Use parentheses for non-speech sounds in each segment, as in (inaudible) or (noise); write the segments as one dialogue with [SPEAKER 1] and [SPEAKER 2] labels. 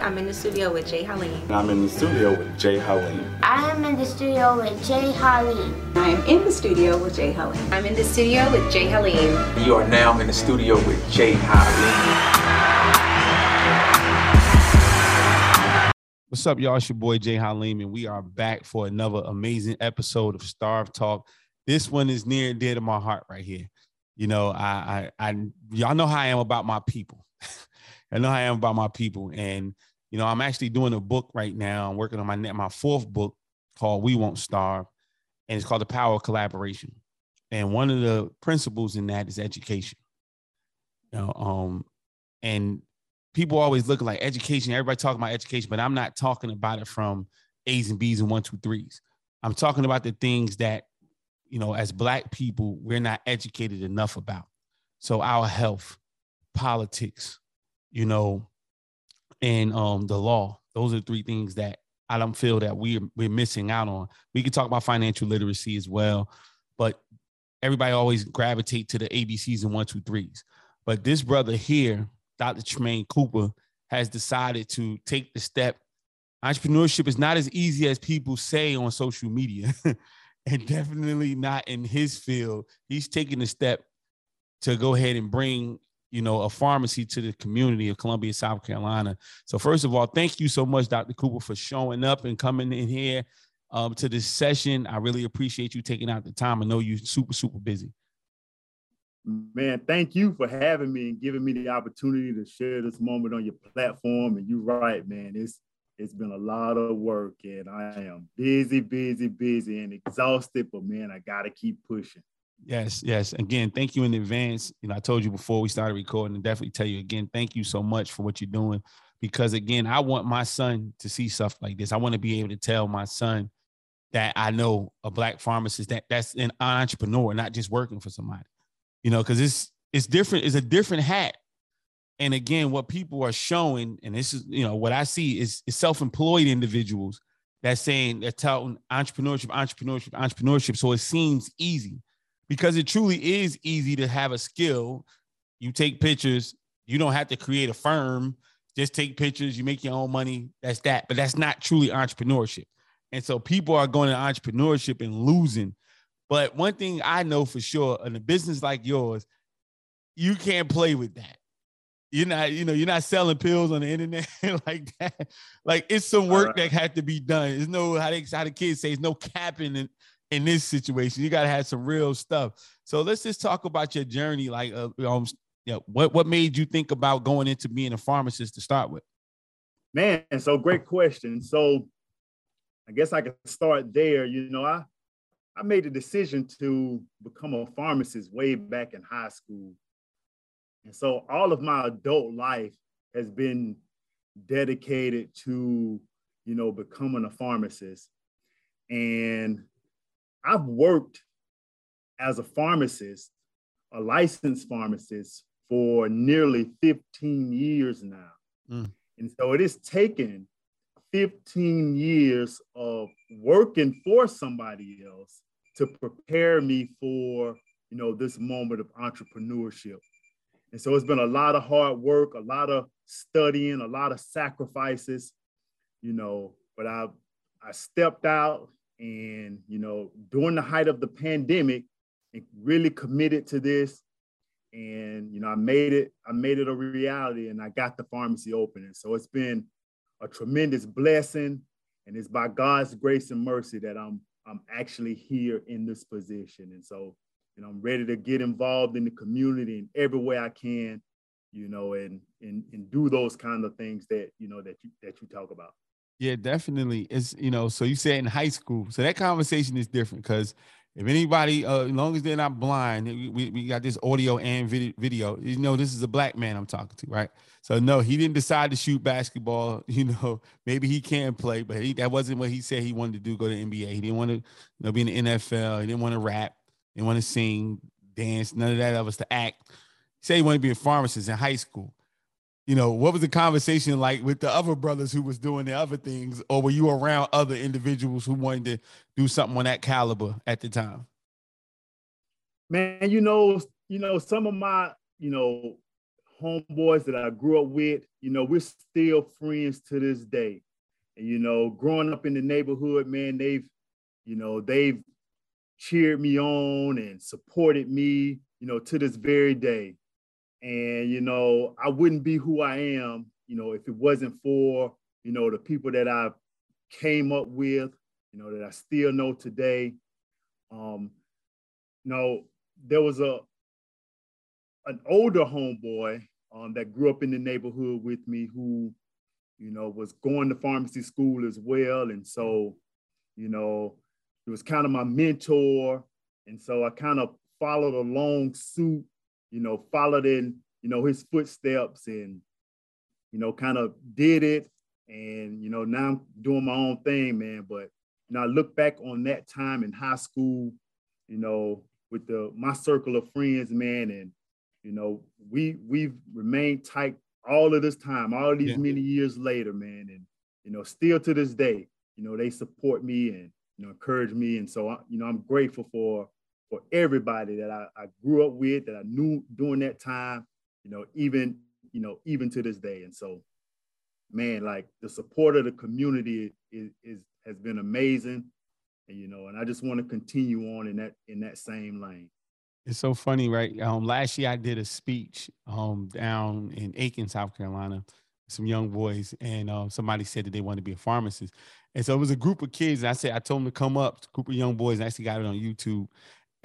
[SPEAKER 1] I'm in the studio with J Haleem.
[SPEAKER 2] I'm in the studio with J Haleem.
[SPEAKER 3] I am in the studio with J Haleem.
[SPEAKER 1] I am in the studio with J Haleem. I'm in the studio with J Haleem.
[SPEAKER 4] You are now in the studio with J Haleem.
[SPEAKER 5] What's up, y'all? It's your boy J Haleem, and we are back for another amazing episode of S.T.A.R.V.E. Talk. This one is near and dear to my heart right here. You know, I, I, I y'all know how I am about my people. (laughs) I know how I am about my people, and you know, I'm actually doing a book right now. I'm working on my my fourth book called We Won't Starve, and it's called The Power of Collaboration. And one of the principles in that is education. You know, um, and people always look like education. Everybody talking about education, but I'm not talking about it from A's and B's and one, two, threes. I'm talking about the things that, you know, as black people, we're not educated enough about. So our health, politics, you know, and um the law. Those are three things that I don't feel that we're we're missing out on. We can talk about financial literacy as well, but everybody always gravitate to the ABCs and one, two, threes. But this brother here, Dr. Tremain Cooper, has decided to take the step. Entrepreneurship is not as easy as people say on social media, (laughs) and definitely not in his field. He's taking the step to go ahead and bring you know, a pharmacy to the community of Columbia, South Carolina. So first of all, thank you so much, Dr. Cooper, for showing up and coming in here um, to this session. I really appreciate you taking out the time. I know you're super, super busy.
[SPEAKER 6] Man, thank you for having me and giving me the opportunity to share this moment on your platform. And you're right, man. It's it's been a lot of work and I am busy, busy, busy and exhausted, but man, I gotta keep pushing.
[SPEAKER 5] Yes, yes. Again, thank you in advance. You know, I told you before we started recording, and definitely tell you again, thank you so much for what you're doing. Because again, I want my son to see stuff like this. I want to be able to tell my son that I know a black pharmacist that that's an entrepreneur, not just working for somebody. You know, because it's it's different. It's a different hat. And again, what people are showing, and this is you know what I see is, is self-employed individuals that's saying they're touting entrepreneurship, entrepreneurship, entrepreneurship. So it seems easy because it truly is easy to have a skill. You take pictures, you don't have to create a firm, just take pictures, you make your own money. That's that. But that's not truly entrepreneurship. And so people are going to entrepreneurship and losing. But one thing I know for sure in a business like yours, you can't play with that. You're not, you know, you're not selling pills on the internet (laughs) like that. Like it's some work right. that had to be done. There's no how they how the kids say, it's no capping in, in this situation. You got to have some real stuff. So let's just talk about your journey. Like, uh, um, you know, what what made you think about going into being a pharmacist to start with?
[SPEAKER 6] Man, so great question. So, I guess I could start there. You know, I I made a decision to become a pharmacist way back in high school, and so all of my adult life has been dedicated to you know becoming a pharmacist and I've worked as a pharmacist, a licensed pharmacist for nearly 15 years now. Mm. And so it has taken 15 years of working for somebody else to prepare me for, you know, this moment of entrepreneurship. And so it's been a lot of hard work, a lot of studying, a lot of sacrifices, you know, but I I stepped out and you know during the height of the pandemic and really committed to this and you know i made it i made it a reality and i got the pharmacy open. And so it's been a tremendous blessing and it's by god's grace and mercy that i'm i'm actually here in this position. And so you know i'm ready to get involved in the community in every way i can you know and and, and do those kind of things that you know that you that you talk about
[SPEAKER 5] yeah, definitely. It's you know, so you said in high school, so that conversation is different because if anybody, uh, as long as they're not blind, we, we got this audio and video, You know, this is a black man I'm talking to, right? So no, he didn't decide to shoot basketball. (laughs) You know, maybe he can play, but he, that wasn't what he said he wanted to do. Go to NBA. He didn't want to, you know, be in the NFL. He didn't want to rap. He didn't want to sing, dance, none of that of was to act. He said he wanted to be a pharmacist in high school you know, what was the conversation like with the other brothers who was doing the other things, or were you around other individuals who wanted to do something on that caliber at the time?
[SPEAKER 6] Man, you know, you know, some of my, you know, homeboys that I grew up with, you know, we're still friends to this day. And, you know, growing up in the neighborhood, man, they've, you know, they've cheered me on and supported me, you know, to this very day. And, you know, I wouldn't be who I am, you know, if it wasn't for, you know, the people that I came up with, you know, that I still know today. Um, you know, there was a an older homeboy um, that grew up in the neighborhood with me who, you know, was going to pharmacy school as well. And so, you know, he was kind of my mentor. And so I kind of followed along suit, you know, followed in, you know, his footsteps and, you know, kind of did it. And, you know, now I'm doing my own thing, man. But, you know, I look back on that time in high school, you know, with the my circle of friends, man, and you know, we we've remained tight all of this time, all these yeah. many years later, man, and you know, still to this day, you know, they support me and you know encourage me, and so I, you know, I'm grateful for for everybody that I, I grew up with, that I knew during that time, you know, even you know, even to this day, and so, man, like the support of the community is, is has been amazing, and you know, and I just want to continue on in that in that same lane.
[SPEAKER 5] It's so funny, right? Um, last year I did a speech um down in Aiken, South Carolina, some young boys, and um, somebody said that they wanted to be a pharmacist. And so it was a group of kids. And I said, I told them to come up, group of young boys, and I actually got it on YouTube.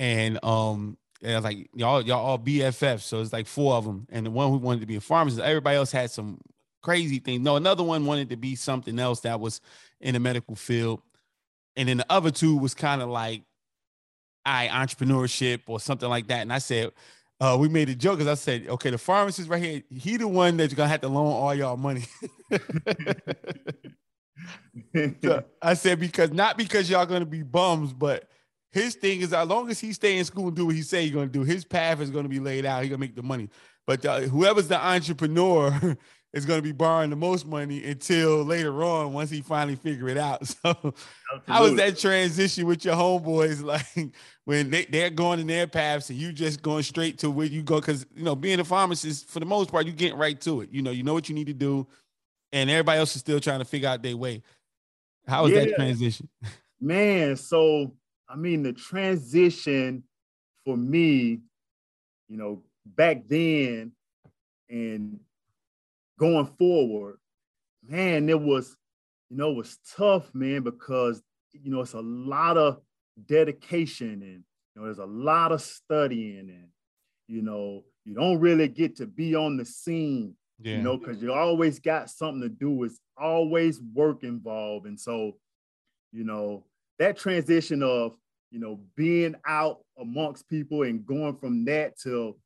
[SPEAKER 5] And um, and I was like, y'all, y'all all BFFs. So it's like four of them. And the one who wanted to be a pharmacist, everybody else had some crazy things. No, another one wanted to be something else that was in the medical field. And then the other two was kind of like I entrepreneurship or something like that. And I said, uh, we made a joke because I said, okay, the pharmacist right here, he the one that's gonna have to loan all y'all money. (laughs) so I said because not because y'all gonna be bums, but his thing is as long as he stay in school and do what he say he's gonna do, his path is gonna be laid out. He's gonna make the money. But uh, whoever's the entrepreneur (laughs) is going to be borrowing the most money until later on once he finally figure it out. (laughs) So Absolutely. how was that transition with your homeboys (laughs) like when they, they're going in their paths and you just going straight to where you go? Because you know, being a pharmacist, for the most part, you getting right to it. You know, you know what you need to do, and everybody else is still trying to figure out their way. How was yeah. that transition?
[SPEAKER 6] Man, so I mean the transition for me, you know, back then and going forward, man, it was, you know, it was tough, man, because you know it's a lot of dedication and you know there's a lot of studying and you know you don't really get to be on the scene, yeah. you know, because you always got something to do. It's always work involved, and so you know that transition of you know being out amongst people and going from that to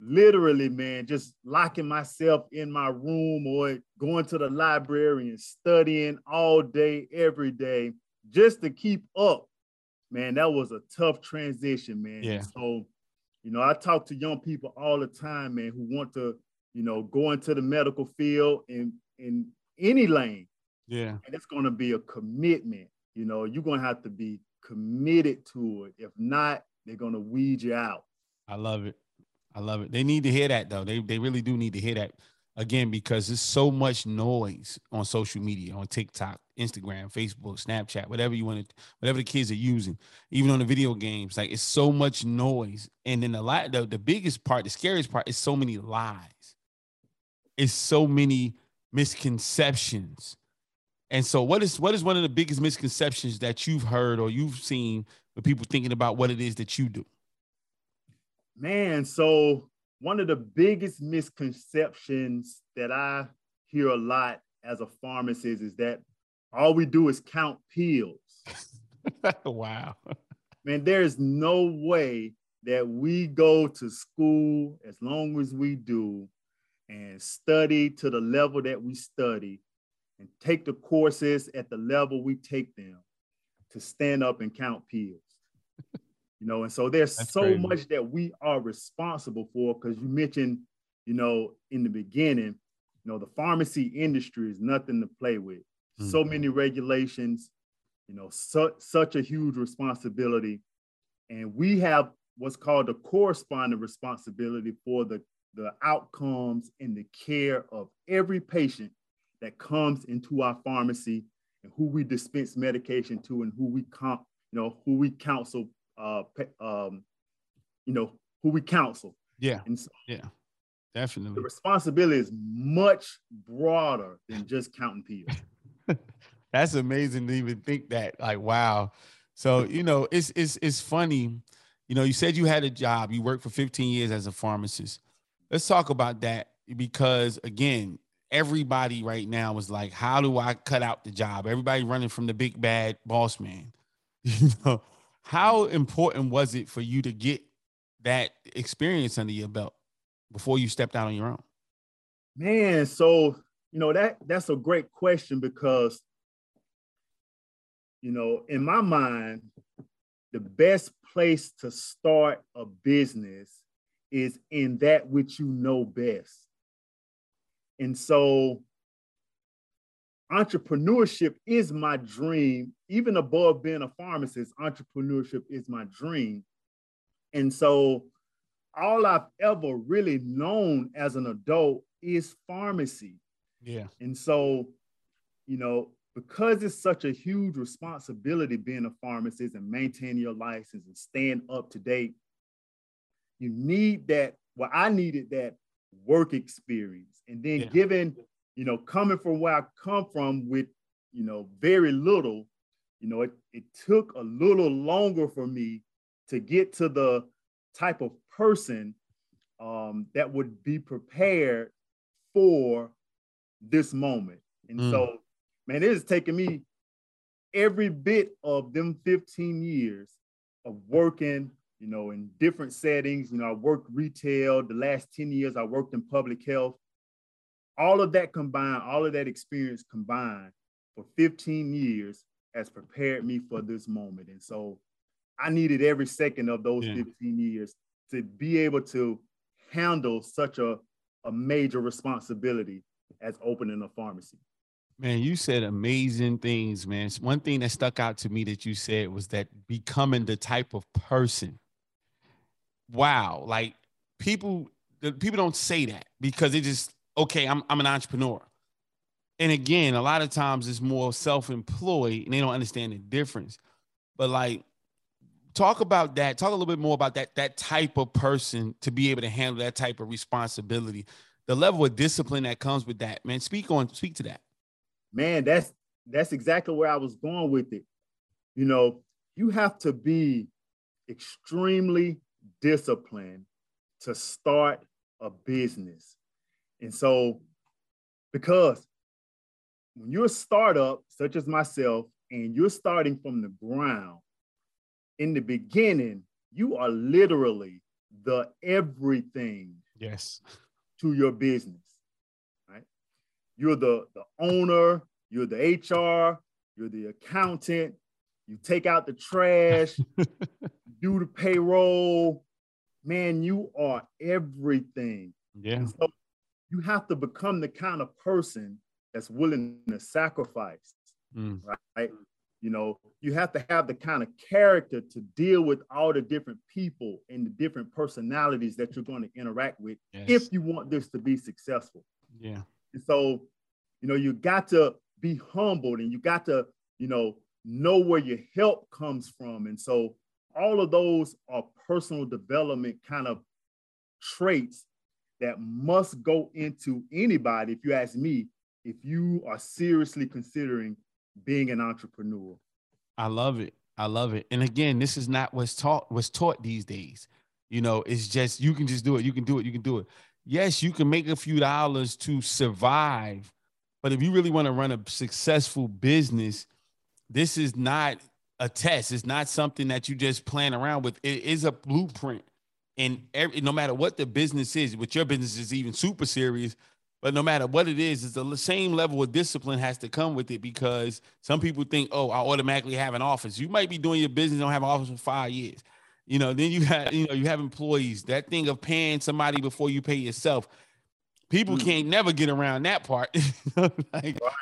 [SPEAKER 6] literally, man, just locking myself in my room or going to the library and studying all day, every day, just to keep up. Man, that was a tough transition, man. Yeah. So, you know, I talk to young people all the time, man, who want to, you know, go into the medical field in in any lane.
[SPEAKER 5] Yeah.
[SPEAKER 6] And it's going to be a commitment. You know, you're going to have to be committed to it. If not, they're to weed you out.
[SPEAKER 5] I love it. I love it. They need to hear that though. They they really do need to hear that again because there's so much noise on social media, on TikTok, Instagram, Facebook, Snapchat, whatever you want to, whatever the kids are using, even on the video games. Like it's so much noise, and then the lot, the, the biggest part, the scariest part, is so many lies. It's so many misconceptions. And so, what is what is one of the biggest misconceptions that you've heard or you've seen with people thinking about what it is that you do?
[SPEAKER 6] Man, so one of the biggest misconceptions that I hear a lot as a pharmacist is that all we do is count pills. (laughs)
[SPEAKER 5] wow.
[SPEAKER 6] Man, there's no way that we go to school as long as we do and study to the level that we study and take the courses at the level we take them to stand up and count pills (laughs) you know and so there's That's so crazy. much that we are responsible for because you mentioned you know in the beginning you know the pharmacy industry is nothing to play with mm-hmm. so many regulations you know su- such a huge responsibility and we have what's called the corresponding responsibility for the the outcomes and the care of every patient that comes into our pharmacy and who we dispense medication to and who we comp, you know, who we counsel, uh, um, you know, who we counsel.
[SPEAKER 5] Yeah.
[SPEAKER 6] And so
[SPEAKER 5] yeah. Definitely.
[SPEAKER 6] The responsibility is much broader than just counting pills. (laughs)
[SPEAKER 5] That's amazing to even think that. Like, wow. So, you know, it's it's it's funny. You know, you said you had a job, you worked for 15 years as a pharmacist. Let's talk about that because again, everybody right now is like, how do I cut out the job? Everybody running from the big bad boss man. (laughs) You know, how important was it for you to get that experience under your belt before you stepped out on your own?
[SPEAKER 6] Man, so you know that that's a great question because you know, in my mind, the best place to start a business is in that which you know best. And so entrepreneurship is my dream. Even above being a pharmacist, entrepreneurship is my dream. And so all I've ever really known as an adult is pharmacy.
[SPEAKER 5] Yeah.
[SPEAKER 6] And so, you know, because it's such a huge responsibility being a pharmacist and maintaining your license and staying up to date, you need that. Well, I needed that work experience. And then yeah. given, you know, coming from where I come from with, you know, very little, you know, it, it took a little longer for me to get to the type of person um, that would be prepared for this moment. And mm. so, man, it has taken me every bit of them 15 years of working you know, in different settings. You know, I worked retail. The last 10 years, I worked in public health. All of that combined, all of that experience combined for 15 years has prepared me for this moment. And so I needed every second of those yeah. 15 years to be able to handle such a, a major responsibility as opening a pharmacy.
[SPEAKER 5] Man, you said amazing things, man. One thing that stuck out to me that you said was that becoming the type of person wow, like people people don't say that because it just okay, I'm I'm an entrepreneur. And again, a lot of times it's more self-employed and they don't understand the difference. But like talk about that, talk a little bit more about that that type of person to be able to handle that type of responsibility. The level of discipline that comes with that, man. Speak on speak to that.
[SPEAKER 6] Man, that's that's exactly where I was going with it. You know, you have to be extremely disciplined to start a business. And so, because when you're a startup, such as myself, and you're starting from the ground, in the beginning, you are literally the everything
[SPEAKER 5] yes
[SPEAKER 6] to your business right you're the the owner you're the hr you're the accountant you take out the trash (laughs) do the payroll. Man, you are everything.
[SPEAKER 5] Yeah.
[SPEAKER 6] So you have to become the kind of person that's willing to sacrifice. Mm. Right. You know, you have to have the kind of character to deal with all the different people and the different personalities that you're going to interact with yes. if you want this to be successful.
[SPEAKER 5] Yeah.
[SPEAKER 6] And so, you know, you got to be humbled and you got to, you know, know where your help comes from. And so all of those are personal development kind of traits that must go into anybody, if you ask me, if you are seriously considering being an entrepreneur.
[SPEAKER 5] I love it. I love it. And again, this is not what's taught what's taught these days. You know, it's just you can just do it. You can do it. You can do it. Yes, you can make a few dollars to survive, but if you really want to run a successful business, this is not a test. It's not something that you just plan around with. It is a blueprint. And every, no matter what the business is, which your business is even super serious, but no matter what it is, it's the same level of discipline has to come with it because some people think, oh, I automatically have an office. You might be doing your business, don't have an office for five years. You know, then you have, you know, you have employees. That thing of paying somebody before you pay yourself, people mm. can't never get around that part. (laughs) like, right.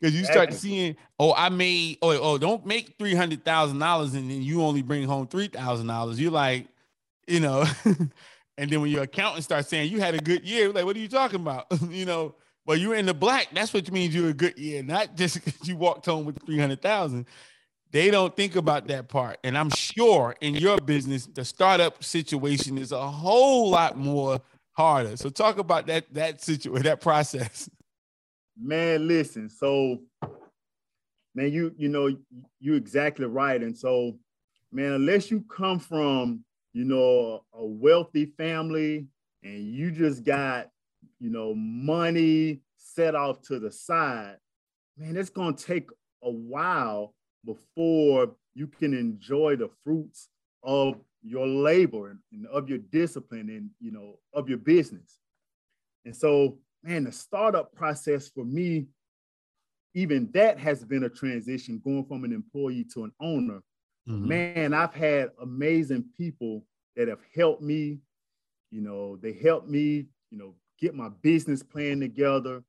[SPEAKER 5] Because you start seeing, oh, I made, oh, oh, don't make three hundred thousand dollars and then you only bring home three thousand dollars. You're like, you know, (laughs) And then when your accountant starts saying you had a good year, like, what are you talking about? (laughs) you know, well, you're in the black. That's what means you're a good year, not (laughs) just you walked home with 300,000. They don't think about that part. And I'm sure in your business, the startup situation is a whole lot more harder. So talk about that that situation, that process.
[SPEAKER 6] Man, listen. So, man, you you know you're exactly right. And so, man, unless you come from you know a wealthy family and you just got you know money set off to the side, man, it's gonna take a while before you can enjoy the fruits of your labor and, and of your discipline and you know of your business. And so, man, the startup process for me, even that has been a transition going from an employee to an owner. Mm-hmm. Man, I've had amazing people that have helped me. You know, they helped me, you know, get my business plan together.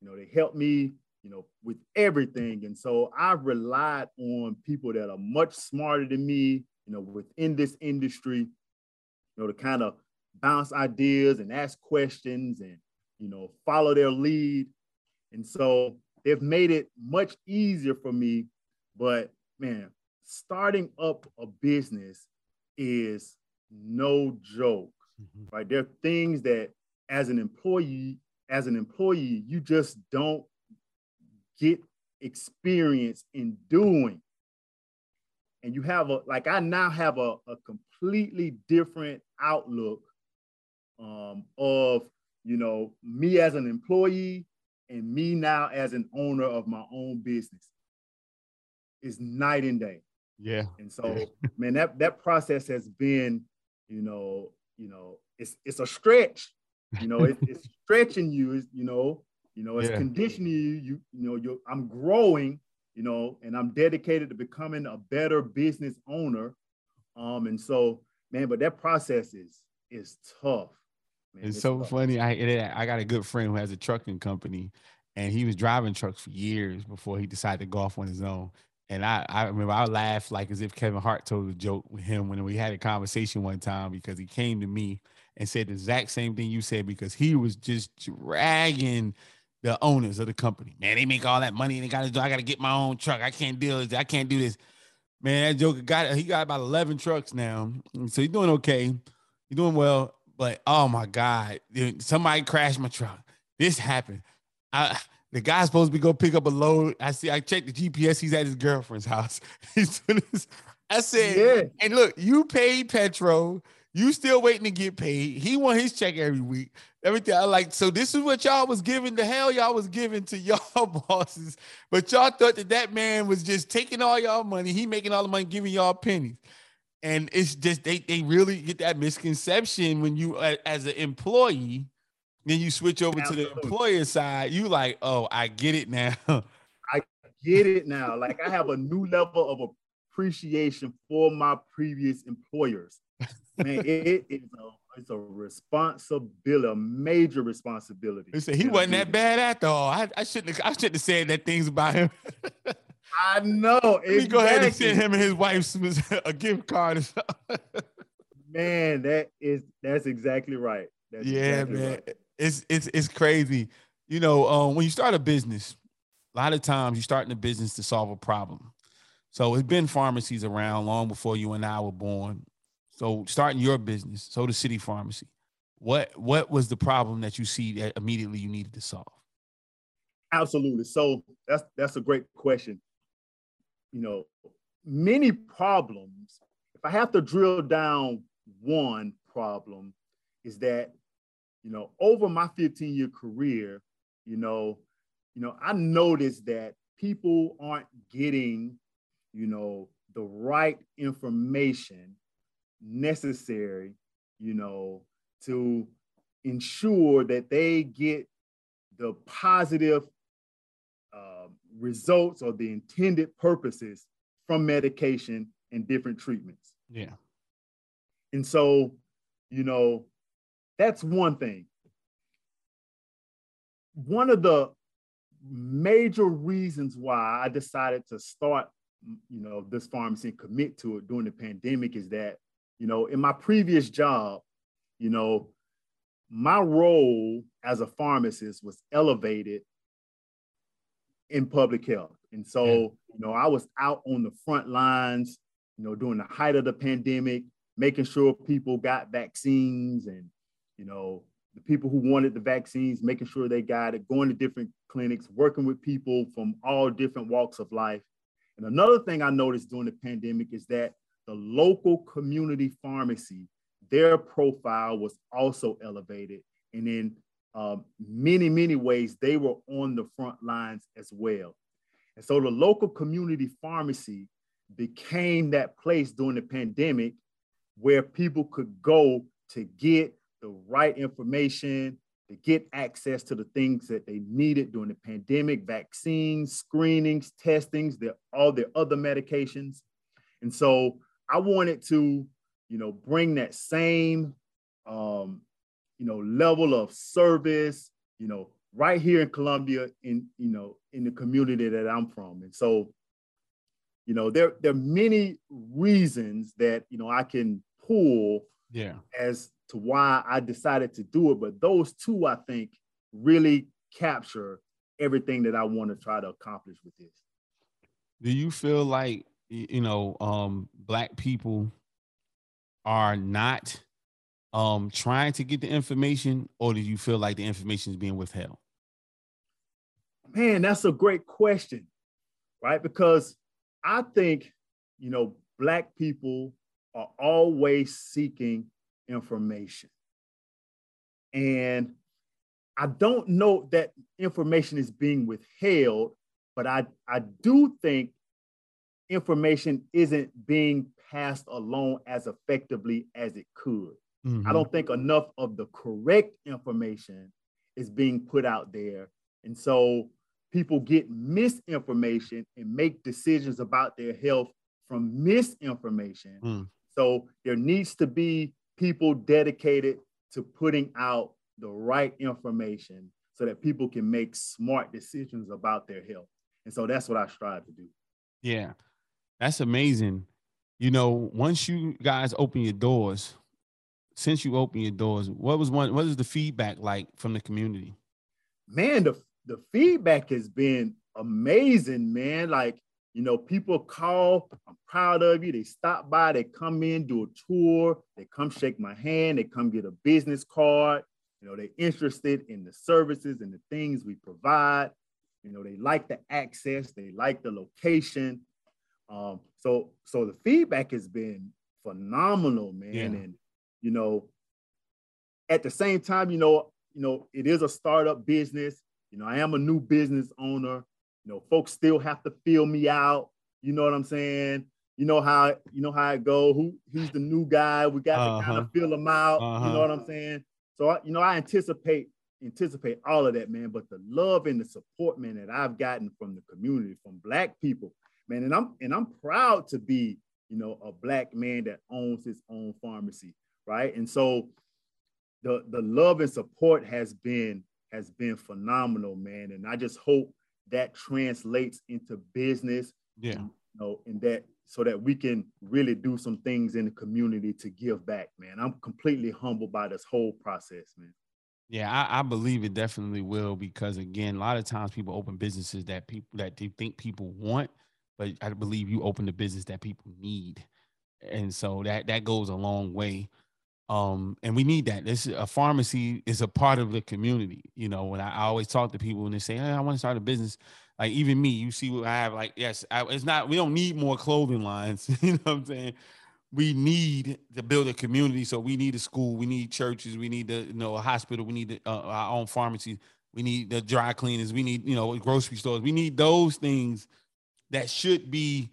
[SPEAKER 6] You know, they helped me you know, with everything. And so I relied on people that are much smarter than me, you know, within this industry, you know, to kind of bounce ideas and ask questions and, you know, follow their lead. And so they've made it much easier for me. But man, starting up a business is no joke, mm-hmm. right? There are things that as an employee, as an employee, you just don't get experience in doing. And you have a, like, I now have a, a completely different outlook um, of, you know, me as an employee and me now as an owner of my own business is night and day.
[SPEAKER 5] Yeah.
[SPEAKER 6] And so, (laughs) man, that that process has been, you know, you know, it's it's a stretch. You know, it, it's (laughs) stretching you. You know, you know, it's yeah. conditioning you. You, you know, you I'm growing. You know, and I'm dedicated to becoming a better business owner. Um, and so, man, but that process is is tough.
[SPEAKER 5] Man, it's, it's, so tough. funny. I I got a good friend who has a trucking company, and he was driving trucks for years before he decided to go off on his own. And I, I remember I laughed like as if Kevin Hart told a joke with him when we had a conversation one time because he came to me and said the exact same thing you said because he was just dragging the owners of the company. Man, they make all that money and they got to do. I got to get my own truck. I can't deal with. I can't do this. Man, that Joker got he got about eleven trucks now, so he's doing okay. He's doing well, but oh my god, dude, somebody crashed my truck. This happened. I the guy's supposed to be go pick up a load. I see. I checked the GPS. He's at his girlfriend's house. (laughs) He's doing this. I said, yeah. and look, you paid Petro. You still waiting to get paid. He want his check every week. Everything I like. So this is what y'all was giving. The hell y'all was giving to (laughs) y'all bosses, but y'all thought that that man was just taking all y'all money. He making all the money, giving y'all pennies. And it's just they they really get that misconception when you as an employee, then you switch over Absolutely. to the employer side. You like, oh, I get it now. (laughs)
[SPEAKER 6] I get it now. Like I have a new level of appreciation for my previous employers man, it is a it's a responsibility, a major responsibility.
[SPEAKER 5] He said he wasn't that bad after all. I, I shouldn't have, I shouldn't have said that things about him. (laughs)
[SPEAKER 6] I know.
[SPEAKER 5] Let me go ahead and send him and his wife a gift card. (laughs)
[SPEAKER 6] man, that is that's exactly right. That's
[SPEAKER 5] yeah, exactly man. Right. It's it's it's crazy. You know, um, when you start a business, a lot of times you start in a business to solve a problem. So it's been pharmacies around long before you and I were born. So starting your business, Soda City Pharmacy, what what was the problem that you see that immediately you needed to solve?
[SPEAKER 6] Absolutely. So that's that's a great question. You know, many problems. If I have to drill down one problem, is that you know over my 15 year career, you know, you know I noticed that people aren't getting, you know, the right information necessary, you know, to ensure that they get the positive uh, results or the intended purposes from medication and different treatments.
[SPEAKER 5] Yeah.
[SPEAKER 6] And so, you know, that's one thing. One of the major reasons why I decided to start, you know, this pharmacy and commit to it during the pandemic is that you know, in my previous job, you know, my role as a pharmacist was elevated in public health. And so, yeah. you know, I was out on the front lines, you know, during the height of the pandemic, making sure people got vaccines and, you know, the people who wanted the vaccines, making sure they got it, going to different clinics, working with people from all different walks of life. And another thing I noticed during the pandemic is that the local community pharmacy, their profile was also elevated. And in um, many, many ways, they were on the front lines as well. And so the local community pharmacy became that place during the pandemic where people could go to get the right information, to get access to the things that they needed during the pandemic, vaccines, screenings, testings, all their other medications. And so I wanted to, you know, bring that same, um, you know, level of service, you know, right here in Columbia, in you know, in the community that I'm from. And so, you know, there there are many reasons that you know I can pull,
[SPEAKER 5] yeah,
[SPEAKER 6] as to why I decided to do it. But those two, I think, really capture everything that I want to try to accomplish with this.
[SPEAKER 5] Do you feel like you know um, black people are not um, trying to get the information, or do you feel like the information is being withheld?
[SPEAKER 6] Man, that's a great question, right? Because I think you know black people are always seeking information. And I don't know that information is being withheld, but I, I do think information isn't being passed along as effectively as it could. Mm-hmm. I don't think enough of the correct information is being put out there. And so people get misinformation and make decisions about their health from misinformation. Mm. So there needs to be people dedicated to putting out the right information so that people can make smart decisions about their health. And so that's what I strive to do.
[SPEAKER 5] Yeah, that's amazing. You know, once you guys open your doors, since you open your doors, what was one? What is the feedback like from the community?
[SPEAKER 6] Man, the the feedback has been amazing, man. Like you know, people call, I'm proud of you. They stop by, they come in, do a tour, they come shake my hand, they come get a business card. You know, they're interested in the services and the things we provide. You know, they like the access, they like the location. Um, so, so the feedback has been phenomenal, man. Yeah. And you know, at the same time, you know, you know, it is a startup business. You know, I am a new business owner. You know, folks still have to feel me out. You know what I'm saying? You know how you know how it go. Who he's the new guy. We got uh-huh. to kind of feel him out. Uh-huh. You know what I'm saying? So I, you know, I anticipate anticipate all of that, man. But the love and the support, man, that I've gotten from the community, from black people, man, and I'm and I'm proud to be, you know, a black man that owns his own pharmacy, right? And so the the love and support has been has been phenomenal, man. And I just hope that translates into business.
[SPEAKER 5] Yeah.
[SPEAKER 6] You know, and that so that we can really do some things in the community to give back, man. I'm completely humbled by this whole process, man.
[SPEAKER 5] Yeah, I, I, believe it definitely will because again, a lot of times people open businesses that people that they think people want, but I believe you open the business that people need, and so that that goes a long way. Um, and we need that. This a pharmacy is a part of the community. You know, when I, I always talk to people and they say, hey, I want to start a business. Like even me, you see what I have. Like, yes, I, it's not. We don't need more clothing lines. (laughs) you know what I'm saying? We need to build a community. So we need a school. We need churches. We need the you know a hospital. We need the, uh, our own pharmacy. We need the dry cleaners. We need you know grocery stores. We need those things that should be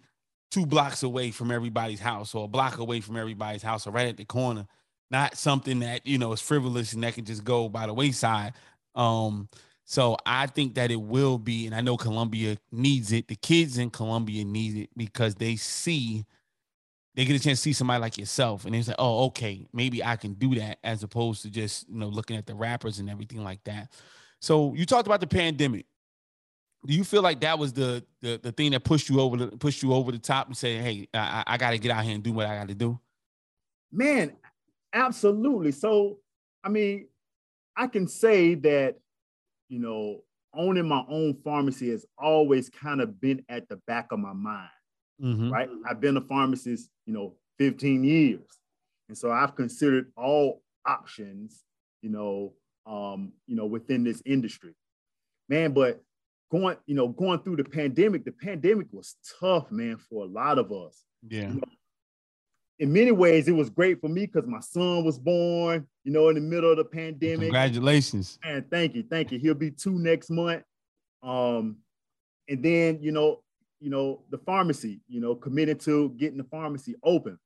[SPEAKER 5] two blocks away from everybody's house or a block away from everybody's house or right at the corner not something that you know is frivolous and that can just go by the wayside. Um, so I think that it will be, and I know Columbia needs it. The kids in Columbia need it because they see, they get a chance to see somebody like yourself, and they say, "Oh, okay, maybe I can do that," as opposed to just you know looking at the rappers and everything like that. So you talked about the pandemic. Do you feel like that was the the, the thing that pushed you over the pushed you over the top and say, "Hey, I, I got to get out here and do what I got to do"?
[SPEAKER 6] Man, Absolutely. So, I mean, I can say that, you know, owning my own pharmacy has always kind of been at the back of my mind,
[SPEAKER 5] Mhm.
[SPEAKER 6] right? I've been a pharmacist, you know, 15 years. And so I've considered all options, you know, um, you know, within this industry. Man, but going, you know, going through the pandemic, the pandemic was tough, man, for a lot of us
[SPEAKER 5] Yeah.
[SPEAKER 6] In many ways, it was great for me because my son was born, you know, in the middle of the pandemic.
[SPEAKER 5] Congratulations.
[SPEAKER 6] And thank you, thank you. He'll be two next month. Um, and then, you know, you know, the pharmacy, you know, committed to getting the pharmacy open.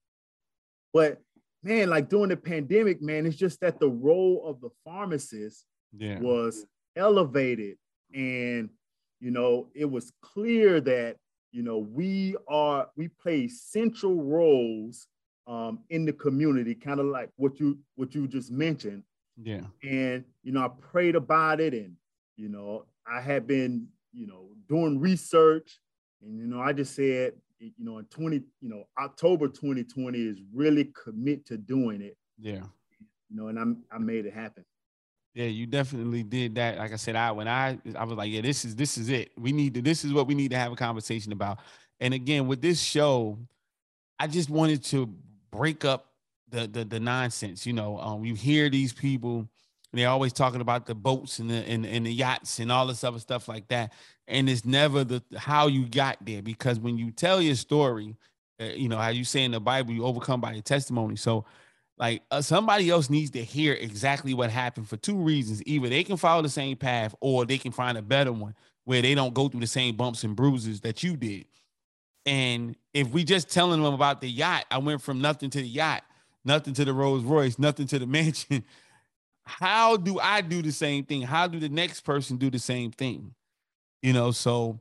[SPEAKER 6] But man, like during the pandemic, man, it's just that the role of the pharmacist
[SPEAKER 5] Yeah.
[SPEAKER 6] was elevated and you know it was clear that you know we are we play central roles um, in the community kind of like what you what you just mentioned
[SPEAKER 5] Yeah.
[SPEAKER 6] and you know i prayed about it and you know i had been you know doing research and you know i just said you know in 20 you know october 2020 is really commit to doing it
[SPEAKER 5] Yeah.
[SPEAKER 6] you know and i'm i made it happen
[SPEAKER 5] Yeah, you definitely did that. Like I said, I when I I was like, yeah, this is this is it. We need to this is what we need to have a conversation about. And again, with this show, I just wanted to break up the the, the nonsense. You know, um, you hear these people, they're always talking about the boats and the and, and the yachts and all this other stuff like that. And it's never the how you got there because when you tell your story, uh, you know how you say in the Bible, you overcome by your testimony. So like uh, somebody else needs to hear exactly what happened for two reasons either they can follow the same path or they can find a better one where they don't go through the same bumps and bruises that you did and if we just telling them about the yacht i went from nothing to the yacht nothing to the rolls royce nothing to the (laughs) mansion how do i do the same thing how do the next person do the same thing you know so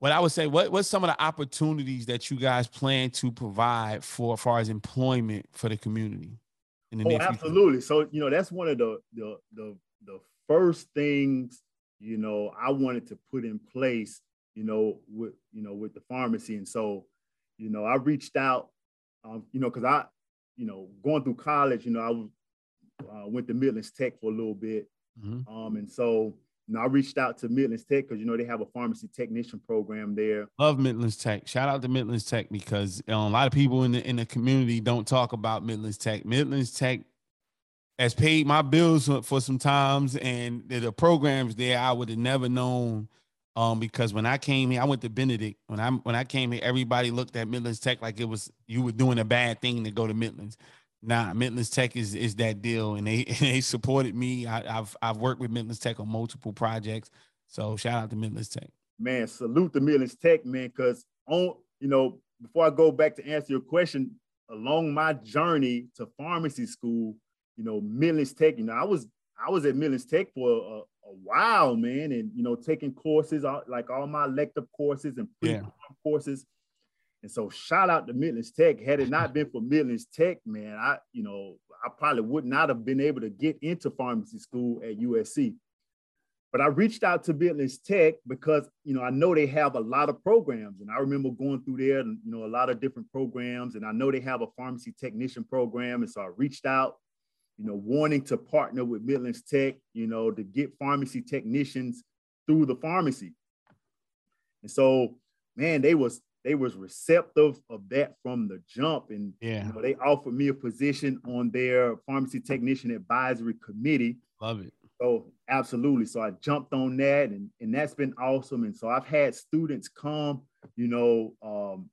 [SPEAKER 5] what I would say, what what's some of the opportunities that you guys plan to provide for as far as employment for the community in the
[SPEAKER 6] Oh, absolutely. So you know that's one of the the the the first things you know I wanted to put in place. You know with you know with the pharmacy, and so you know I reached out. Um, you know because I you know going through college, you know I uh, went to Midlands Tech for a little bit,
[SPEAKER 5] Mhm.
[SPEAKER 6] um, and so you know I reached out to Midlands Tech because you know they have a pharmacy technician program there.
[SPEAKER 5] Love Midlands Tech. Shout out to Midlands Tech because um, a lot of people in the in the community don't talk about Midlands Tech. Midlands Tech has paid my bills for, some times, and the programs there I would have never known. Um, because when I came here, I went to Benedict. When I when I came here, everybody looked at Midlands Tech like it was you were doing a bad thing to go to Midlands. Nah, Midlands Tech is is that deal, and they (laughs) they supported me. I, I've I've worked with Midlands Tech on multiple projects, so shout out to Midlands Tech.
[SPEAKER 6] man, salute the Midlands Tech, man, because on, you know, before I go back to answer your question, along my journey to pharmacy school, you know, Midlands Tech, you know, I was I was at Midlands Tech for a, while, man, and you know, taking courses, like all my elective courses and
[SPEAKER 5] Yeah.
[SPEAKER 6] pre courses. And so shout out to Midlands Tech. Had it not been for Midlands Tech, man, I, you know, I probably would not have been able to get into pharmacy school at USC. But I reached out to Midlands Tech because you know I know they have a lot of programs, and I remember going through there, and you know a lot of different programs, and I know they have a pharmacy technician program, and so I reached out, you know, wanting to partner with Midlands Tech, you know, to get pharmacy technicians through the pharmacy. And so, man, they was they was receptive of that from the jump, and
[SPEAKER 5] Yeah,
[SPEAKER 6] you know, they offered me a position on their pharmacy technician advisory committee.
[SPEAKER 5] love it.
[SPEAKER 6] So absolutely. So I jumped on that and, and that's been awesome. And so I've had students come, you know, um,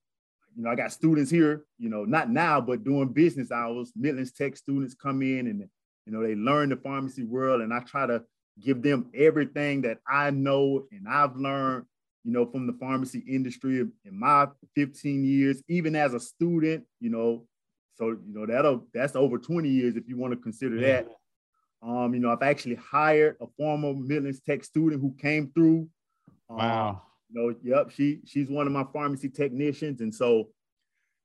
[SPEAKER 6] you know, I got students here, you know, not now, but doing business hours, Midlands Tech students come in and, you know, they learn the pharmacy world and I try to give them everything that I know and I've learned, you know, from the pharmacy industry in my 15 years, even as a student, you know, so, you know, that'll, that's over 20 years if you want to consider that. Um, you know, I've actually hired a former Midlands Tech student who came through. Um,
[SPEAKER 5] Wow.
[SPEAKER 6] You know, yep, she she's one of my pharmacy technicians, and so,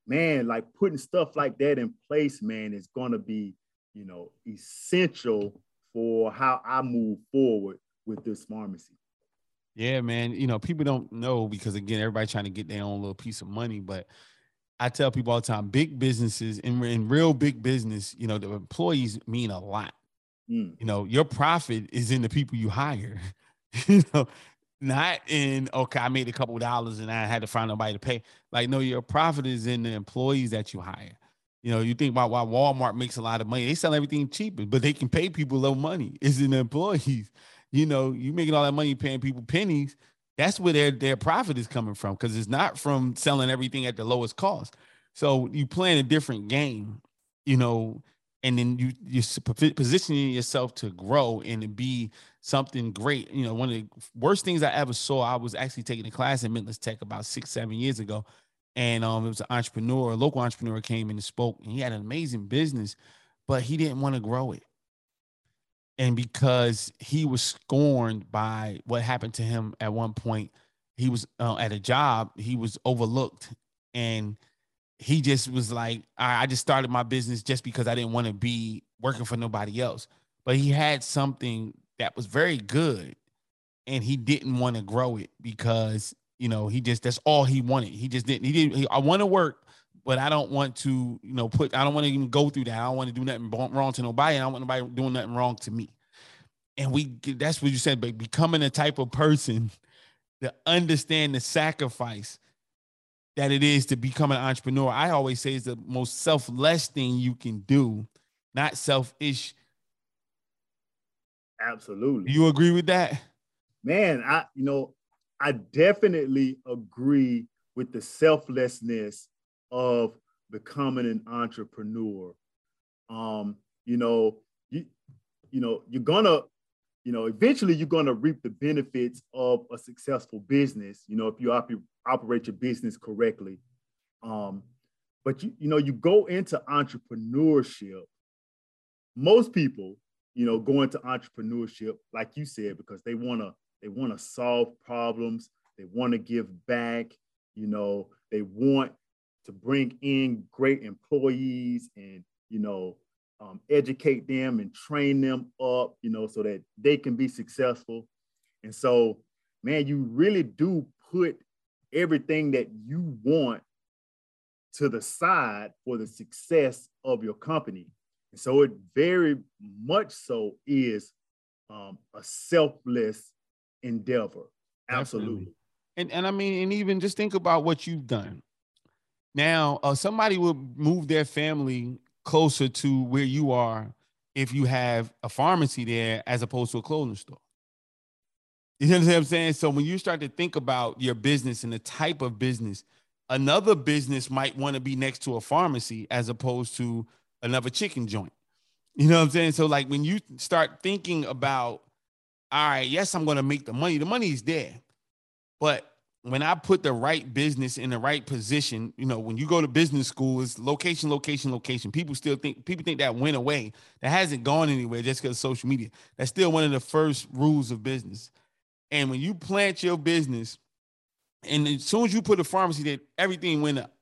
[SPEAKER 6] man, like putting stuff like that in place, man, is going to be, you know, essential for how I move forward with this pharmacy.
[SPEAKER 5] Yeah, man. You know, people don't know because again, everybody trying to get their own little piece of money, but I tell people all the time, big businesses in, in real big business, you know, the employees mean a lot.
[SPEAKER 6] Mm.
[SPEAKER 5] You know, your profit is in the people you hire. (laughs) you know, not in okay, I made a couple dollars and I had to find nobody to pay. Like, no, your profit is in the employees that you hire. You know, you think about why Walmart makes a lot of money. They sell everything cheaper, but they can pay people low money. (laughs) It's in the employees. You know, you making all that money paying people pennies. That's where their their profit is coming from because it's not from selling everything at the lowest cost. So you playing a different game, you know, and then you you're positioning yourself to grow and to be something great. You know, one of the worst things I ever saw. I was actually taking a class in Midlands Tech about six seven years ago, and um, it was an entrepreneur, a local entrepreneur came and spoke, and he had an amazing business, but he didn't want to grow it. And because he was scorned by what happened to him at one point, he was uh, at a job, he was overlooked, and he just was like, I just started my business just because I didn't want to be working for nobody else. But he had something that was very good, and he didn't want to grow it because you know, he just that's all he wanted. He just didn't. He didn't. He, I want to work, but I don't want to, you know, put. I don't want to even go through that. I don't want to do nothing wrong to nobody. I don't want nobody doing nothing wrong to me. And we, that's what you said, but becoming a type of person to understand the sacrifice that it is to become an entrepreneur. I always say is the most selfless thing you can do, not selfish.
[SPEAKER 6] Absolutely.
[SPEAKER 5] You agree with that?
[SPEAKER 6] Man, I you know, I definitely agree with the selflessness of becoming an entrepreneur. Um, you know, you, you know, you're gonna, you know, eventually you're gonna reap the benefits of a successful business, you know, if you op- operate your business correctly. Um, but you, you know, you go into entrepreneurship, most people, you know, go into entrepreneurship, like you said, because they wanna they want to solve problems. They want to give back. You know, they want to bring in great employees and, you know, um, educate them and train them up, you know, so that they can be successful. And so, man, you really do put everything that you want to the side for the success of your company. And so it very much so is um, a selfless endeavor. Absolutely.
[SPEAKER 5] And and I mean, and even just think about what you've done. Now, uh, somebody will move their family closer to where you are if you have a pharmacy there as opposed to a clothing store. You know what I'm saying? So when you start to think about your business and the type of business, another business might want to be next to a pharmacy as opposed to another chicken joint. You know what I'm saying? So like when you start thinking about all right, yes, I'm going to make the money. The money is there. But when I put the right business in the right position, you know, when you go to business school, it's location, location, location. People still think people think that went away. That hasn't gone anywhere just because of social media. That's still one of the first rules of business. And when you plant your business, and as soon as you put a pharmacy there, everything went up.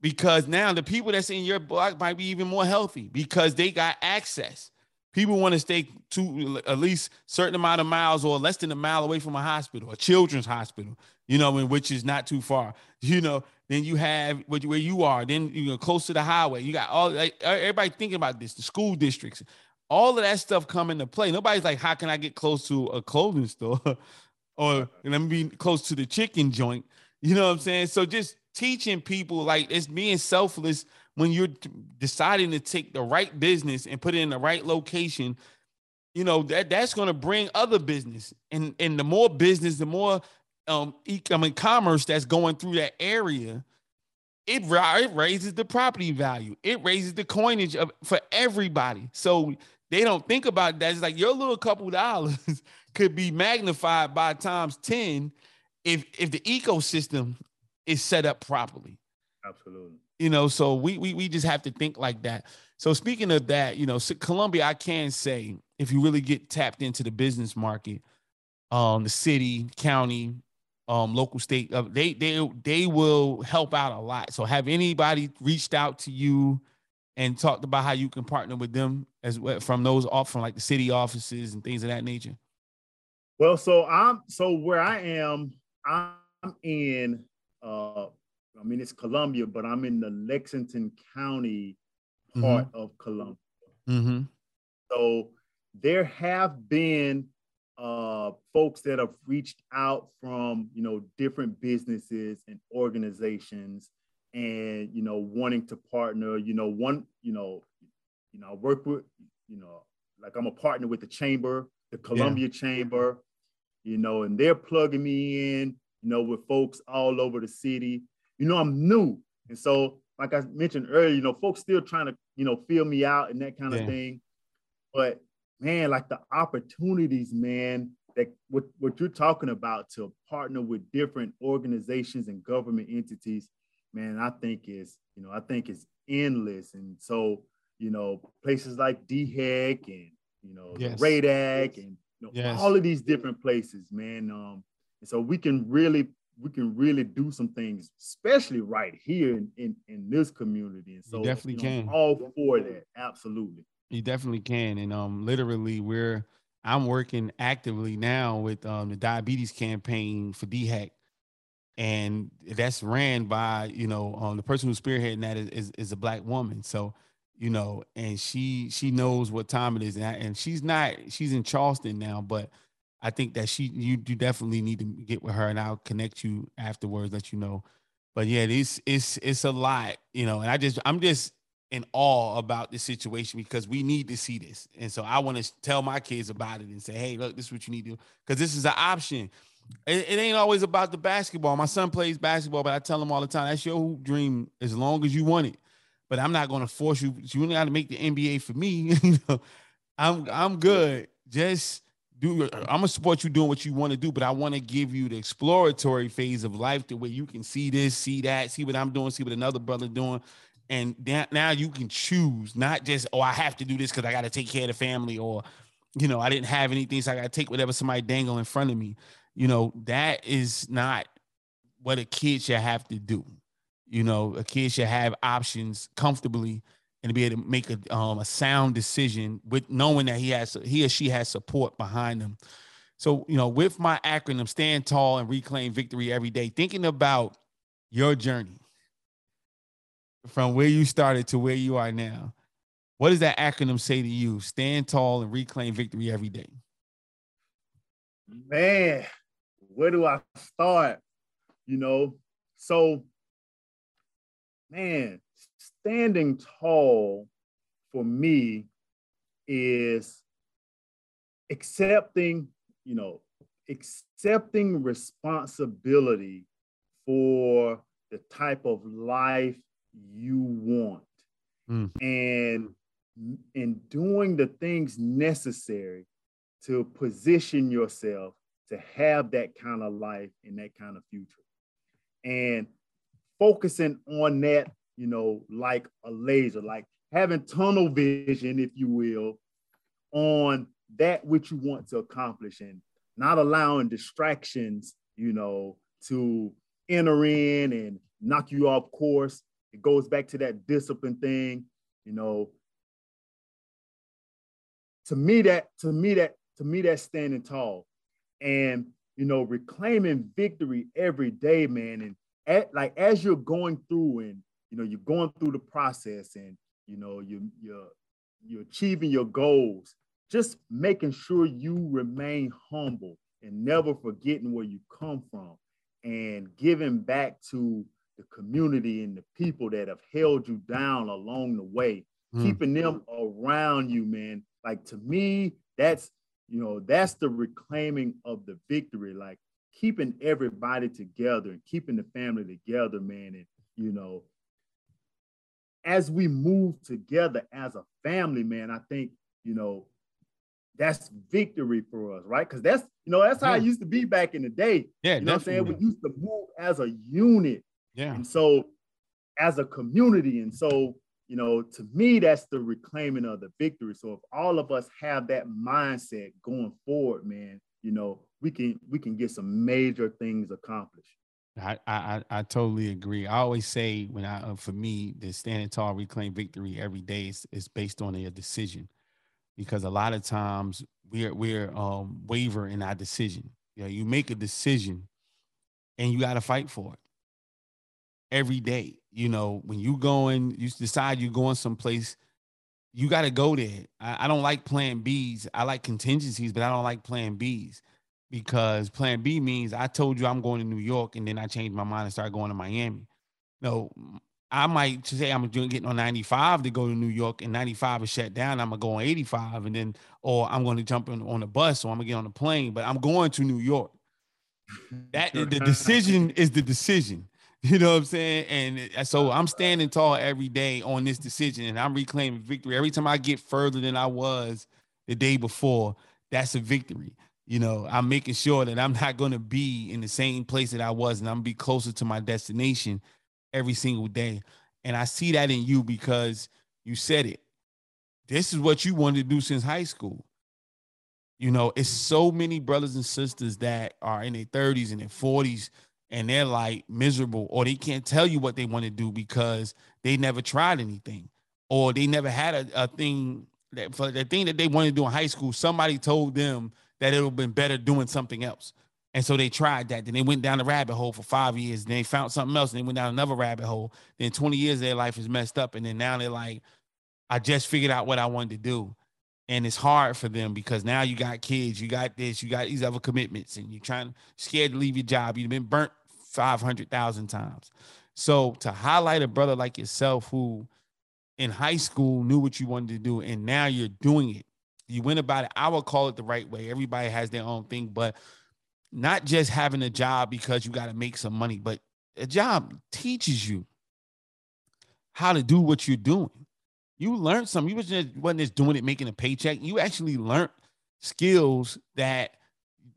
[SPEAKER 5] Because now the people that's in your block might be even more healthy because they got access. People want to stay to at least certain amount of miles or less than a mile away from a hospital, a children's hospital, you know, which is not too far. (laughs) You know, then you have where you are, then you know, close to the highway. You got all like, everybody thinking about this, the school districts, all of that stuff come into play. Nobody's like, how can I get close to a clothing store (laughs) or let me be close to the chicken joint? You know what I'm saying? So just teaching people like it's being selfless when you're deciding to take the right business and put it in the right location, you know that that's going to bring other business, and and the more business, the more um, I mean, commerce that's going through that area, it, it raises the property value. It raises the coinage of for everybody. So they don't think about that. It's like your little couple dollars (laughs) could be magnified by times 10 if if the ecosystem is set up properly.
[SPEAKER 6] Absolutely.
[SPEAKER 5] You know so we, we we just have to think like that. So speaking of that you know columbia i can say if you really get tapped into the business market um the city county um local state uh, they they they will help out a lot. So have anybody reached out to you and talked about how you can partner with them as well from those off from like the city offices and things of that nature?
[SPEAKER 6] Well so i'm so where i am i'm in uh I mean, it's Columbia, but I'm in the Lexington County part mm-hmm. of Columbia. Mm-hmm. So there have been uh, folks that have reached out from you know different businesses and organizations, and you know wanting to partner. You know, one you know, you know, I work with you know, like I'm a partner with the chamber, the Columbia yeah. Chamber, you know, and they're plugging me in, you know, with folks all over the city. You know, I'm new, and so like I mentioned earlier, you know, folks still trying to you know feel me out and that kind of thing. But man, like the opportunities, man, that what, what you're talking about to partner with different organizations and government entities, man, I think is, you know, I think is endless. And so, you know, places like DHEC and, you know, yes. RADAC and you know, yes. all of these different places, man. Um, and so we can really, we can really do some things, especially right here in, in, in this community. And so
[SPEAKER 5] you definitely
[SPEAKER 6] you know,
[SPEAKER 5] can.
[SPEAKER 6] all for that. Absolutely.
[SPEAKER 5] You definitely can. And um, literally, we're I'm working actively now with um, the diabetes campaign for DHEC. And that's ran by, you know, um, the person who's spearheading that is, is, is, a black woman. So, you know, and she she knows what time it is. And, I, and she's not, she's in Charleston now, but I think that she you, you definitely need to get with her and I'll connect you afterwards, let you know. But yeah, it's it's it's a lot, you know, and I just I'm just in awe about this situation because we need to see this. And so I want to tell my kids about it and say, hey, look, this is what you need to do. Because this is an option. It, it, ain't always about the basketball. My son plays basketball, but I tell him all the time, that's your dream as long as you want it. But I'm not going to force you. You got to make the NBA for me. (laughs) you know, I'm I'm good. Just do. I'm gonna support you doing what you want to do, but I want to give you the exploratory phase of life to where you can see this, see that, see what I'm doing, see what another brother doing, and now you can choose not just oh i have to do this because i got to take care of the family or you know i didn't have anything so i got to take whatever somebody dangle in front of me you know that is not what a kid should have to do you know a kid should have options comfortably and to be able to make a, um, a sound decision with knowing that he has he or she has support behind them so you know with my acronym stand tall and reclaim victory every day thinking about your journey from where you started to where you are now, what does that acronym say to you? Stand tall and reclaim victory every day.
[SPEAKER 6] Man, where do I start? You know, so man, standing tall for me is accepting, you know, accepting responsibility for the type of life you want mm. and in doing the things necessary to position yourself to have that kind of life and that kind of future and focusing on that you know like a laser like having tunnel vision if you will on that which you want to accomplish and not allowing distractions you know to enter in and knock you off course it goes back to that discipline thing, you know. To me, that to me that to me that standing tall, and you know reclaiming victory every day, man. And at, like as you're going through and you know you're going through the process and you know you you're you're achieving your goals, just making sure you remain humble and never forgetting where you come from and giving back to the community and the people that have held you down along the way, mm. keeping them around you, man. Like to me, that's you know, that's the reclaiming of the victory. Like keeping everybody together and keeping the family together, man. And you know, as we move together as a family, man, I think, you know, that's victory for us, right? Because that's, you know, that's how yeah. it used to be back in the day.
[SPEAKER 5] Yeah,
[SPEAKER 6] you know what I'm saying? We used to move as a unit.
[SPEAKER 5] Yeah.
[SPEAKER 6] And so as a community, and so you know, to me, that's the reclaiming of the victory. So if all of us have that mindset going forward, man, you know, we can we can get some major things accomplished.
[SPEAKER 5] I, I I totally agree. I always say when I uh, for me the standing tall reclaim victory every day is, is based on a decision, because a lot of times we're we're um waver in our decision. You know, you make a decision, and you got to fight for it every day. You know, when you going, you decide you're going someplace, you got to go there. I, I don't like plan Bs. I like contingencies, but I don't like plan Bs because plan B means I told you I'm going to New York and then I changed my mind and started going to Miami. No, I might say I'm getting on 95 to go to New York and 95 is shut down. I'm gonna go on 85 and then, or I'm gonna jump in on a bus or I'm gonna get on a plane, but I'm going to New York. That the decision is the decision. (laughs) You know what I'm saying? And uh, so I'm standing tall every day on this decision and I'm reclaiming victory. Every time I get further than I was the day before, that's a victory. You know, I'm making sure that I'm not going to be in the same place that I was and I'm be closer to my destination every single day. And I see that in you because you said it. This is what you wanted to do since high school. You know, it's so many brothers and sisters that are in their 30s and their 40s and they're like miserable or they can't tell you what they want to do because they never tried anything or they never had a, a thing that for the thing that they wanted to do in high school somebody told them that it would have been better doing something else and so they tried that then they went down the rabbit hole for five years and they found something else and they went down another rabbit hole then 20 years their life is messed up and then now they're like i just figured out what i wanted to do and it's hard for them because now you got kids, you got this, you got these other commitments, and you're trying scared to leave your job. You've been burnt 500,000 times. So to highlight a brother like yourself who in high school knew what you wanted to do and now you're doing it. You went about it. I would call it the right way. Everybody has their own thing, but not just having a job because you got to make some money, but a job teaches you how to do what you're doing. You learned something. You was just wasn't just doing it, making a paycheck. You actually learned skills that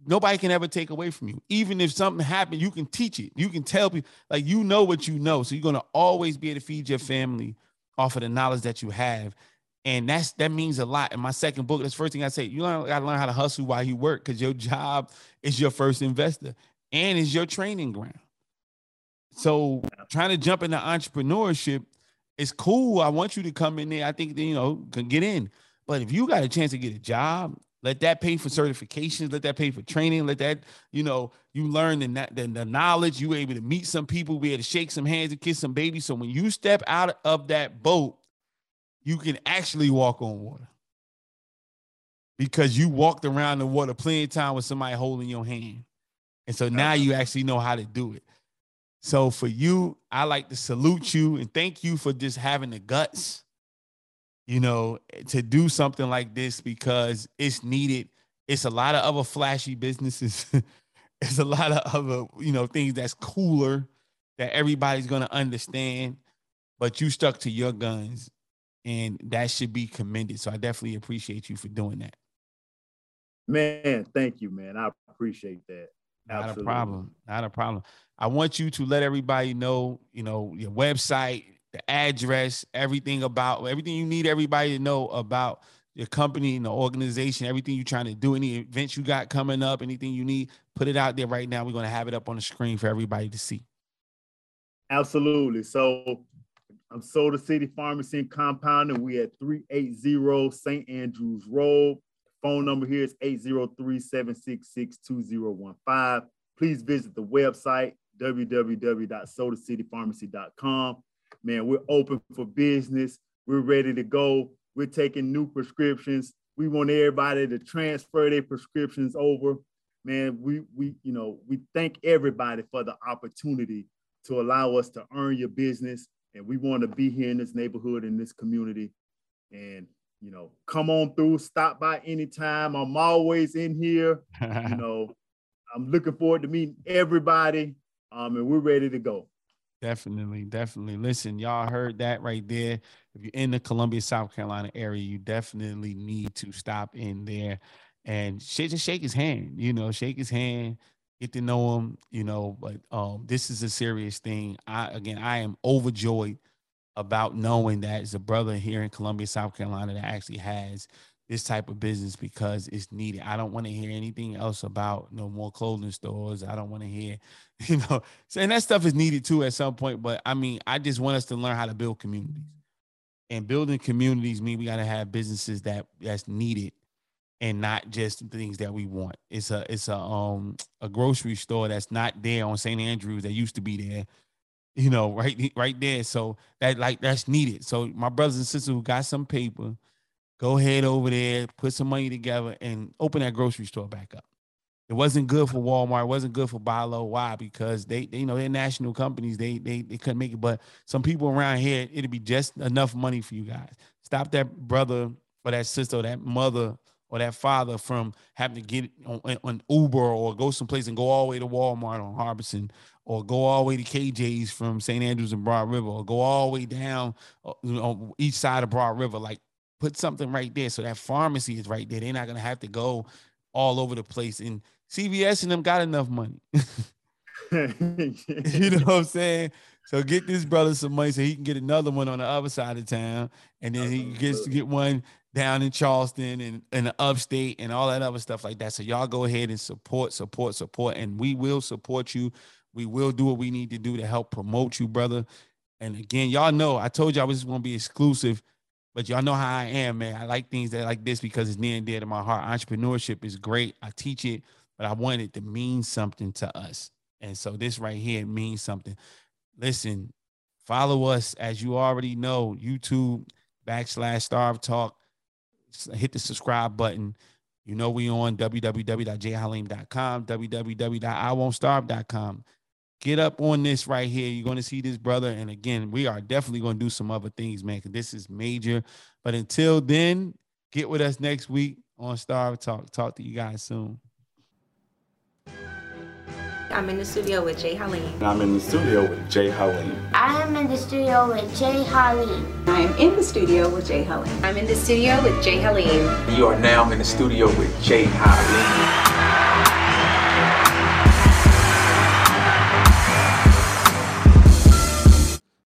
[SPEAKER 5] nobody can ever take away from you. Even if something happened, you can teach it. You can tell people, like you know what you know. So you're gonna always be able to feed your family off of the knowledge that you have. And that's that means a lot. In my second book, that's the first thing I say. You learn, gotta learn how to hustle while you work because your job is your first investor and is your training ground. So trying to jump into entrepreneurship is cool. I want you to come in there. I think you know can get in. But if you got a chance to get a job let that pay for certifications. Let that pay for training. Let that, you know, you learn the, the, the knowledge. You were able to meet some people, be able to shake some hands and kiss some babies. So when you step out of that boat, you can actually walk on water because you walked around the water plenty of time with somebody holding your hand. And so now you actually know how to do it. So for you, I like to salute you and thank you for just having the guts you know, to do something like this because it's needed. It's a lot of other flashy businesses. (laughs) it's a lot of other, you know, things that's cooler that everybody's going to understand, but you stuck to your guns and that should be commended. So I definitely appreciate you for doing that.
[SPEAKER 6] Man, thank you, man. I appreciate that.
[SPEAKER 5] Not a problem. Not a problem. I want you to let everybody know, you know, your website, the address, everything about everything you need everybody to know about your company and the organization, everything you're trying to do, any events you got coming up, anything you need, put it out there right now. We're going to have it up on the screen for everybody to see.
[SPEAKER 6] Absolutely. So I'm Soda City Pharmacy and Compounding. We at 380 St. Andrews Road. Phone number here is 803-766-2015. Please visit the website, www.sodacitypharmacy.com man, we're open for business. We're ready to go. We're taking new prescriptions. We want everybody to transfer their prescriptions over. Man, we we you know we thank everybody for the opportunity to allow us to earn your business, and we want to be here in this neighborhood in this community. And you know, come on through, stop by anytime. I'm always in here. (laughs) you know, I'm looking forward to meeting everybody, um, and we're ready to go.
[SPEAKER 5] Definitely, definitely. Listen, y'all heard that right there. If you're in the Columbia, South Carolina area, you definitely need to stop in there and shake, just shake his hand. You know, shake his hand, get to know him. You know, but um, this is a serious thing. I again, I am overjoyed about knowing that it's a brother here in Columbia, South Carolina, that actually has this type of business because it's needed. I don't want to hear anything else about no more clothing stores. I don't want to hear, (laughs) you know, and that stuff is needed too at some point. But I mean, I just want us to learn how to build communities. And building communities mean we got to have businesses that that's needed and not just things that we want. It's a it's a um a grocery store that's not there on St. Andrews that used to be there you know, right right there. So that like that's needed. So my brothers and sisters who got some paper, go ahead over there, put some money together, and open that grocery store back up. It wasn't good for Walmart. It wasn't good for Bi-Lo. Why? Because they, they, you know, they're national companies. They, they, they couldn't make it. But some people around here, it'd be just enough money for you guys. Stop that brother or that sister or that mother or that father from having to get on, on Uber or go someplace and go all the way to Walmart on Harbison or go all the way to KJ's from St. Andrews and Broad River or go all the way down uh, on each side of Broad River. Like put something right there so that pharmacy is right there. They're not gonna have to go all over the place and CVS and them got enough money. (laughs) (laughs) you know what I'm saying? So get this brother some money so he can get another one on the other side of town, and then he gets to get one down in Charleston and in the upstate and all that other stuff like that. So y'all go ahead and support, support, support, and we will support you. We will do what we need to do to help promote you, brother. And again, y'all know I told y'all this is gonna be exclusive, but y'all know how I am, man. I like things that like this because it's near and dear to my heart. Entrepreneurship is great. I teach it but I want it to mean something to us. And so this right here means something. Listen, follow us as you already know, YouTube backslash starve talk. Hit the subscribe button. You know we on www.jhalim.com, www.iwon'tstarve.com. Get up on this right here. You're going to see this brother. And again, we are definitely going to do some other things, man, because this is major. But until then, get with us next week on S.T.A.R.V.E. Talk. Talk to you guys soon.
[SPEAKER 1] I'm in the studio with J Haleem.
[SPEAKER 2] And I'm in the studio with J Haleem.
[SPEAKER 3] I am in the studio with J Haleem.
[SPEAKER 1] I am in the studio with J Haleem. I'm in the studio with J Haleem.
[SPEAKER 4] You are now in the studio with J Haleem.